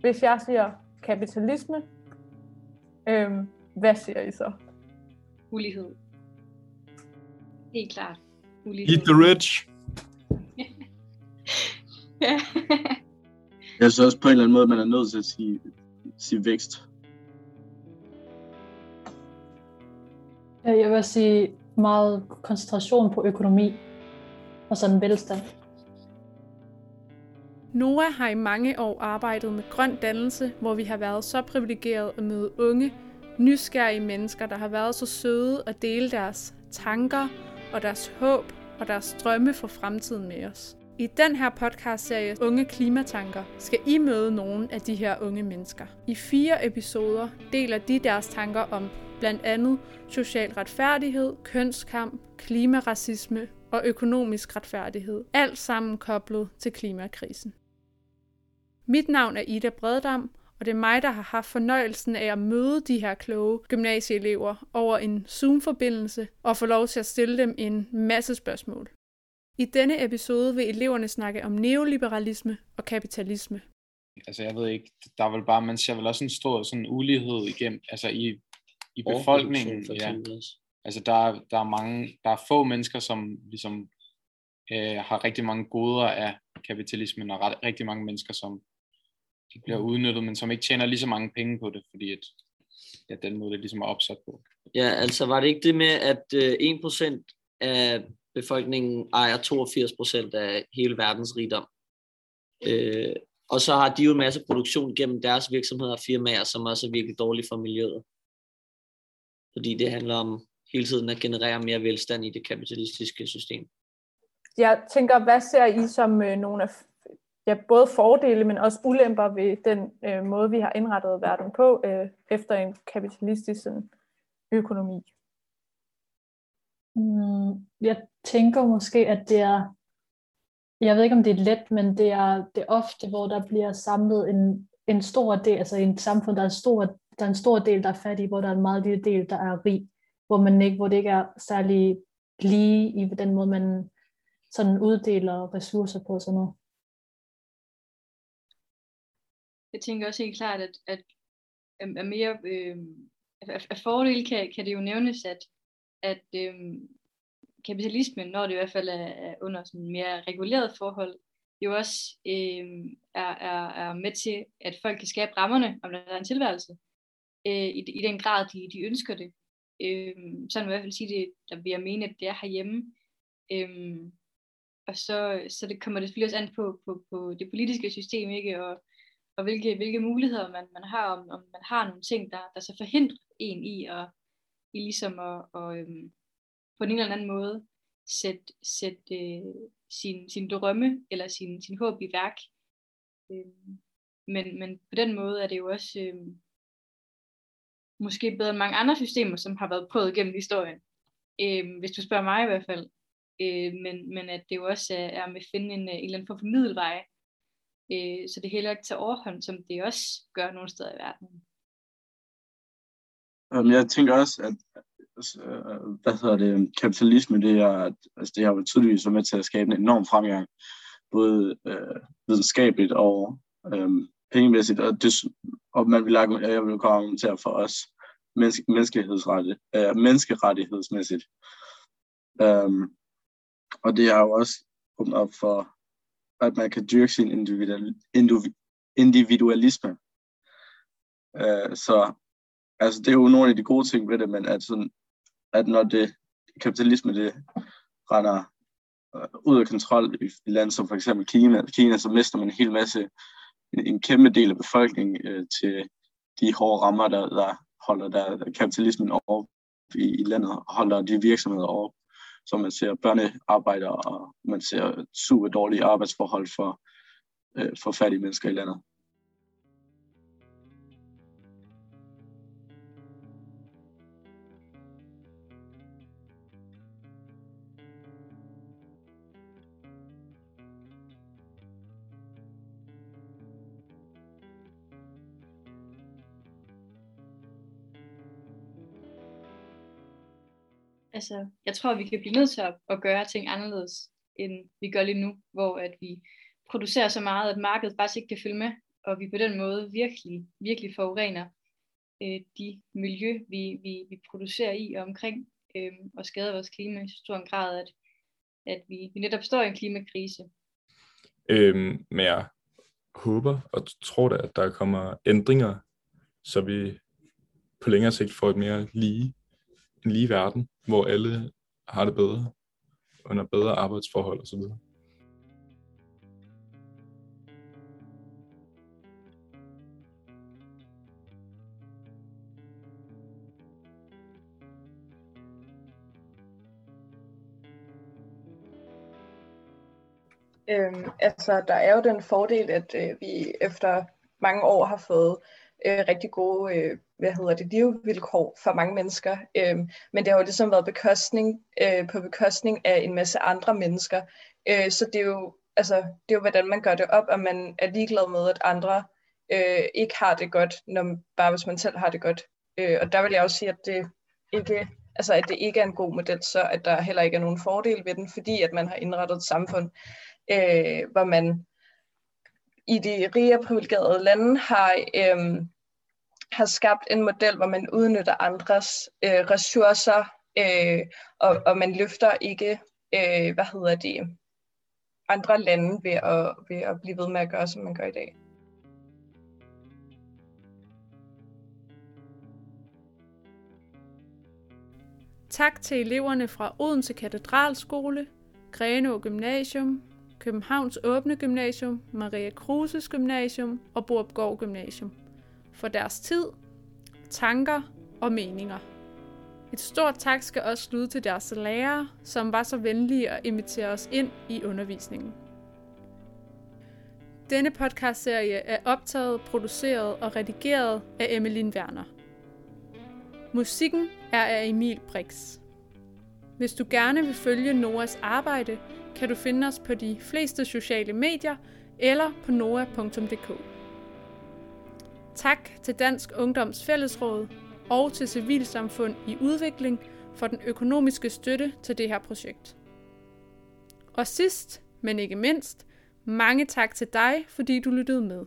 hvis jeg siger kapitalisme, øhm, hvad siger I så? Ulighed. Helt klart. Ulighed. Eat the rich. ja. Jeg synes også på en eller anden måde, man er nødt til at sige, sige vækst. Jeg vil sige meget koncentration på økonomi og sådan velstand. Noah har i mange år arbejdet med grøn dannelse, hvor vi har været så privilegeret at møde unge, nysgerrige mennesker, der har været så søde at dele deres tanker og deres håb og deres drømme for fremtiden med os. I den her podcastserie Unge Klimatanker skal I møde nogle af de her unge mennesker. I fire episoder deler de deres tanker om blandt andet social retfærdighed, kønskamp, klimaracisme og økonomisk retfærdighed. Alt sammen koblet til klimakrisen. Mit navn er Ida Breddam, og det er mig, der har haft fornøjelsen af at møde de her kloge gymnasieelever over en Zoom-forbindelse og få lov til at stille dem en masse spørgsmål. I denne episode vil eleverne snakke om neoliberalisme og kapitalisme. Altså jeg ved ikke, der er vel bare, man ser vel også en stor sådan ulighed igennem, altså i, i befolkningen. Ja. Altså der, er- der er mange, der er få mennesker, som ligesom øh, har rigtig mange goder af kapitalismen, og ret, rigtig mange mennesker, som de bliver udnyttet, men som ikke tjener lige så mange penge på det, fordi at, ja, den måde det ligesom er opsat på. Ja, altså var det ikke det med, at øh, 1% af befolkningen ejer 82% af hele verdens rigdom? Øh, og så har de jo en masse produktion gennem deres virksomheder og firmaer, som også er virkelig dårlige for miljøet. Fordi det handler om hele tiden at generere mere velstand i det kapitalistiske system. Jeg tænker, hvad ser I som øh, nogle af ja, både fordele, men også ulemper ved den øh, måde, vi har indrettet verden på, øh, efter en kapitalistisk sådan, økonomi? Mm, jeg tænker måske, at det er, jeg ved ikke om det er let, men det er, det er ofte, hvor der bliver samlet en, en stor del, altså i et samfund, der er, stor, der er en stor del, der er fattig, hvor der er en meget lille del, der er rig, hvor, man ikke, hvor det ikke er særlig lige i den måde, man sådan uddeler ressourcer på og sådan noget. Jeg tænker også helt klart, at, at, at øhm, mere øh, af, af fordel kan, kan det jo nævnes, at, at øh, kapitalismen, når det i hvert fald er, er under sådan mere reguleret forhold, jo også øh, er, er, er med til, at folk kan skabe rammerne om der er en tilværelse, øh, i, i den grad, de, de ønsker det. Øh, sådan vil jeg i hvert fald sige det, der vil jeg mene, at det er herhjemme. Øh, og så, så det kommer det selvfølgelig også an på, på, på det politiske system, ikke? Og, og hvilke, hvilke muligheder man, man har, om, om man har nogle ting, der, der så forhindrer en i at, i ligesom at, og, øhm, på en eller anden måde sætte, sætte øh, sin, sin drømme eller sin, sin håb i værk. Øhm, men, men på den måde er det jo også øhm, måske bedre end mange andre systemer, som har været prøvet gennem historien. Øhm, hvis du spørger mig i hvert fald. Øh, men, men at det jo også er, er med at finde en, øh, en eller anden form for middelvej, øh, så det heller ikke tager overhånd, som det også gør nogle steder i verden. Øhm, jeg tænker også, at altså, øh, hvad hedder det, kapitalisme, det, er, altså, det har jo tydeligvis været med til at skabe en enorm fremgang, både øh, videnskabeligt og øh, pengemæssigt, og, det, og man vil, jeg vil kunne argumentere for os menneske, menneskehedsrette, øh, menneskerettighedsmæssigt. Øh, og det har jo også åbnet op for, at man kan dyrke sin individual, individualisme. Uh, så altså, det er jo nogle af de gode ting ved det, men at, sådan, at når det kapitalisme det render øh, ud af kontrol i, i lande som for eksempel Kina, Kina, så mister man en hel masse, en, en kæmpe del af befolkningen øh, til de hårde rammer, der, der holder der kapitalismen over i, i landet, og holder de virksomheder over. Så man ser børnearbejder, og man ser super dårlige arbejdsforhold for, øh, for fattige mennesker i landet. Altså, jeg tror, vi kan blive nødt til at, at gøre ting anderledes, end vi gør lige nu, hvor at vi producerer så meget, at markedet faktisk ikke kan følge med. og vi på den måde virkelig, virkelig forurener øh, de miljø, vi, vi, vi producerer i og omkring, øh, og skader vores klima i så stor en grad, at, at vi, vi netop står i en klimakrise. Øhm, men jeg håber og tror da, at der kommer ændringer, så vi på længere sigt får et mere lige, en lige verden, hvor alle har det bedre, under bedre arbejdsforhold osv. Øhm, altså, der er jo den fordel, at øh, vi efter mange år har fået øh, rigtig gode øh, hvad hedder det, livvilkår for mange mennesker. Øhm, men det har jo ligesom været bekostning, øh, på bekostning af en masse andre mennesker. Øh, så det er, jo, altså, det er jo, hvordan man gør det op, og man er ligeglad med, at andre øh, ikke har det godt, når, bare hvis man selv har det godt. Øh, og der vil jeg også sige, at det ikke altså at det ikke er en god model, så at der heller ikke er nogen fordel ved den, fordi at man har indrettet et samfund, øh, hvor man i de rige og privilegerede lande har, øh, har skabt en model, hvor man udnytter andres øh, ressourcer, øh, og, og man løfter ikke, øh, hvad hedder det, andre lande ved at, ved at blive ved med at gøre, som man gør i dag. Tak til eleverne fra Odense Katedralskole, Grenå Gymnasium, Københavns Åbne Gymnasium, Maria Kruses Gymnasium og Borupgård Gymnasium for deres tid, tanker og meninger. Et stort tak skal også lyde til deres lærere, som var så venlige at invitere os ind i undervisningen. Denne podcastserie er optaget, produceret og redigeret af Emmeline Werner. Musikken er af Emil Brix. Hvis du gerne vil følge Noas arbejde, kan du finde os på de fleste sociale medier eller på noa.dk. Tak til Dansk Ungdoms Fællesråd og til Civilsamfund i Udvikling for den økonomiske støtte til det her projekt. Og sidst, men ikke mindst, mange tak til dig, fordi du lyttede med.